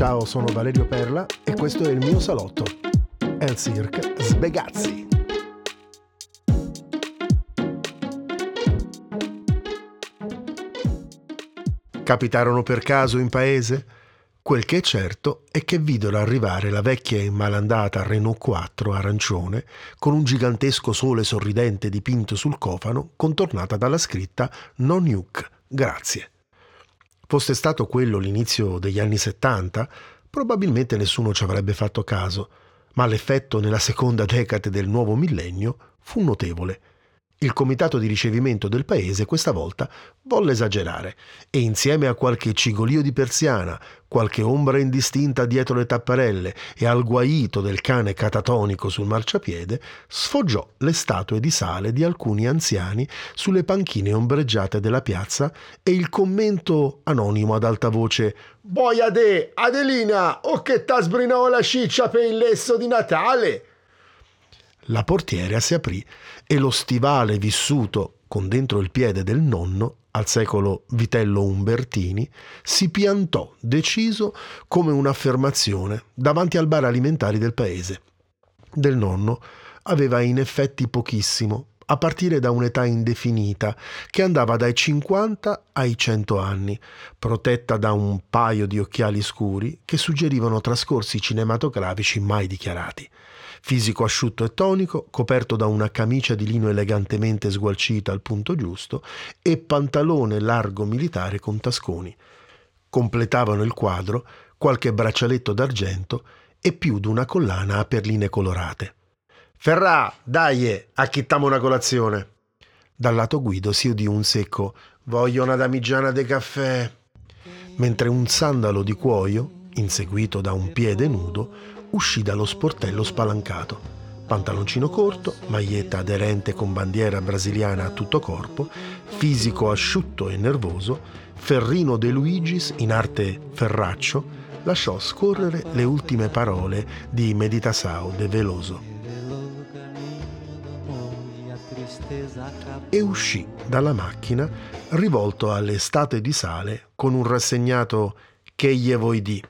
Ciao, sono Valerio Perla e questo è il mio salotto. El Cirque Sbegazzi. Capitarono per caso in paese? Quel che è certo è che videro arrivare la vecchia e malandata Renault 4 arancione con un gigantesco sole sorridente dipinto sul cofano contornata dalla scritta Non Nuke, grazie. Fosse stato quello l'inizio degli anni 70, probabilmente nessuno ci avrebbe fatto caso, ma l'effetto nella seconda decade del nuovo millennio fu notevole il comitato di ricevimento del paese questa volta volle esagerare e insieme a qualche cigolio di persiana, qualche ombra indistinta dietro le tapparelle e al guaito del cane catatonico sul marciapiede, sfoggiò le statue di sale di alcuni anziani sulle panchine ombreggiate della piazza e il commento anonimo ad alta voce «Boia de, Adelina, o che t'ha sbrinato la ciccia per il lesso di Natale!» La portiera si aprì e lo stivale vissuto con dentro il piede del nonno, al secolo Vitello Umbertini, si piantò deciso come un'affermazione davanti al bar alimentari del paese. Del nonno aveva in effetti pochissimo, a partire da un'età indefinita che andava dai 50 ai 100 anni, protetta da un paio di occhiali scuri che suggerivano trascorsi cinematografici mai dichiarati fisico asciutto e tonico, coperto da una camicia di lino elegantemente sgualcita al punto giusto e pantalone largo militare con tasconi. Completavano il quadro qualche braccialetto d'argento e più d'una collana a perline colorate. Ferrà, dai, acchettiamo una colazione. Dal lato guido si udì un secco Voglio una damigiana de caffè. Mentre un sandalo di cuoio, inseguito da un piede nudo, uscì dallo sportello spalancato. Pantaloncino corto, maglietta aderente con bandiera brasiliana a tutto corpo, fisico asciutto e nervoso, Ferrino De Luigis, in arte Ferraccio, lasciò scorrere le ultime parole di Meditasao de Veloso. E uscì dalla macchina rivolto alle statue di sale con un rassegnato che gli vuoi di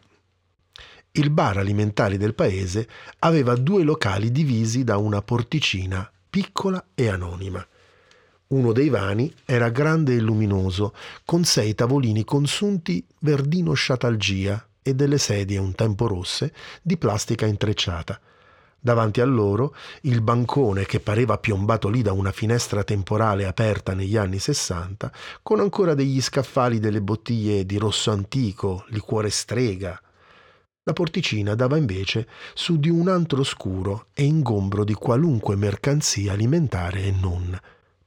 il bar alimentari del paese aveva due locali divisi da una porticina piccola e anonima. Uno dei vani era grande e luminoso, con sei tavolini consunti verdino sciatalgia e delle sedie un tempo rosse di plastica intrecciata. Davanti a loro il bancone che pareva piombato lì da una finestra temporale aperta negli anni sessanta, con ancora degli scaffali delle bottiglie di rosso antico, liquore strega, la porticina dava invece su di un antro scuro e ingombro di qualunque mercanzia alimentare e non.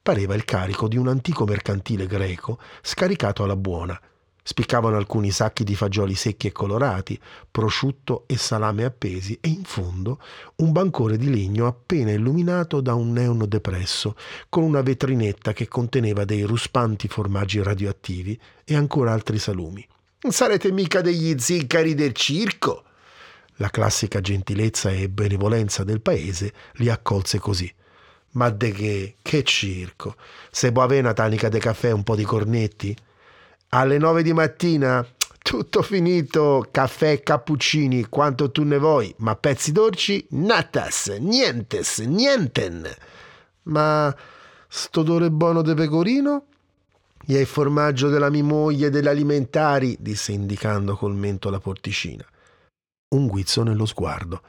Pareva il carico di un antico mercantile greco scaricato alla buona. Spiccavano alcuni sacchi di fagioli secchi e colorati, prosciutto e salame appesi e in fondo un bancone di legno appena illuminato da un neon depresso, con una vetrinetta che conteneva dei ruspanti formaggi radioattivi e ancora altri salumi. Sarete mica degli ziccari del circo? La classica gentilezza e benevolenza del paese li accolse così. Ma de che? Che circo? Se può avere una tanica de caffè e un po' di cornetti? Alle nove di mattina? Tutto finito, caffè cappuccini, quanto tu ne vuoi, ma pezzi dolci? Natas, nientes, nienten. Ma sto odore buono de pecorino? E il formaggio della mia moglie delle alimentari, disse indicando col mento la porticina. Un guizzo nello sguardo.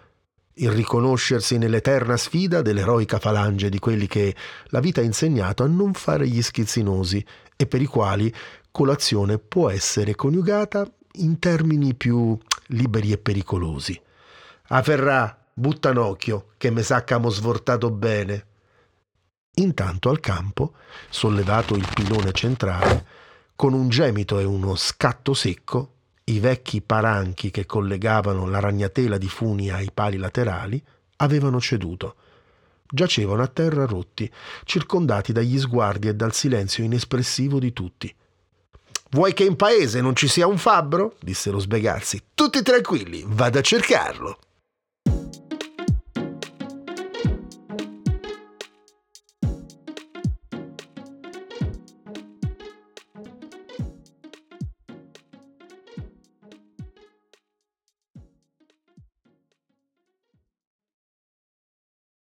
Il riconoscersi nell'eterna sfida dell'eroica falange di quelli che la vita ha insegnato a non fare gli schizzinosi e per i quali colazione può essere coniugata in termini più liberi e pericolosi. A Ferrà, butta occhio, che me sa che amo svortato bene. Intanto al campo, sollevato il pilone centrale, con un gemito e uno scatto secco, i vecchi paranchi che collegavano la ragnatela di funi ai pali laterali avevano ceduto. Giacevano a terra rotti, circondati dagli sguardi e dal silenzio inespressivo di tutti. Vuoi che in paese non ci sia un fabbro? disse lo Sbegazzi. Tutti tranquilli, vado a cercarlo.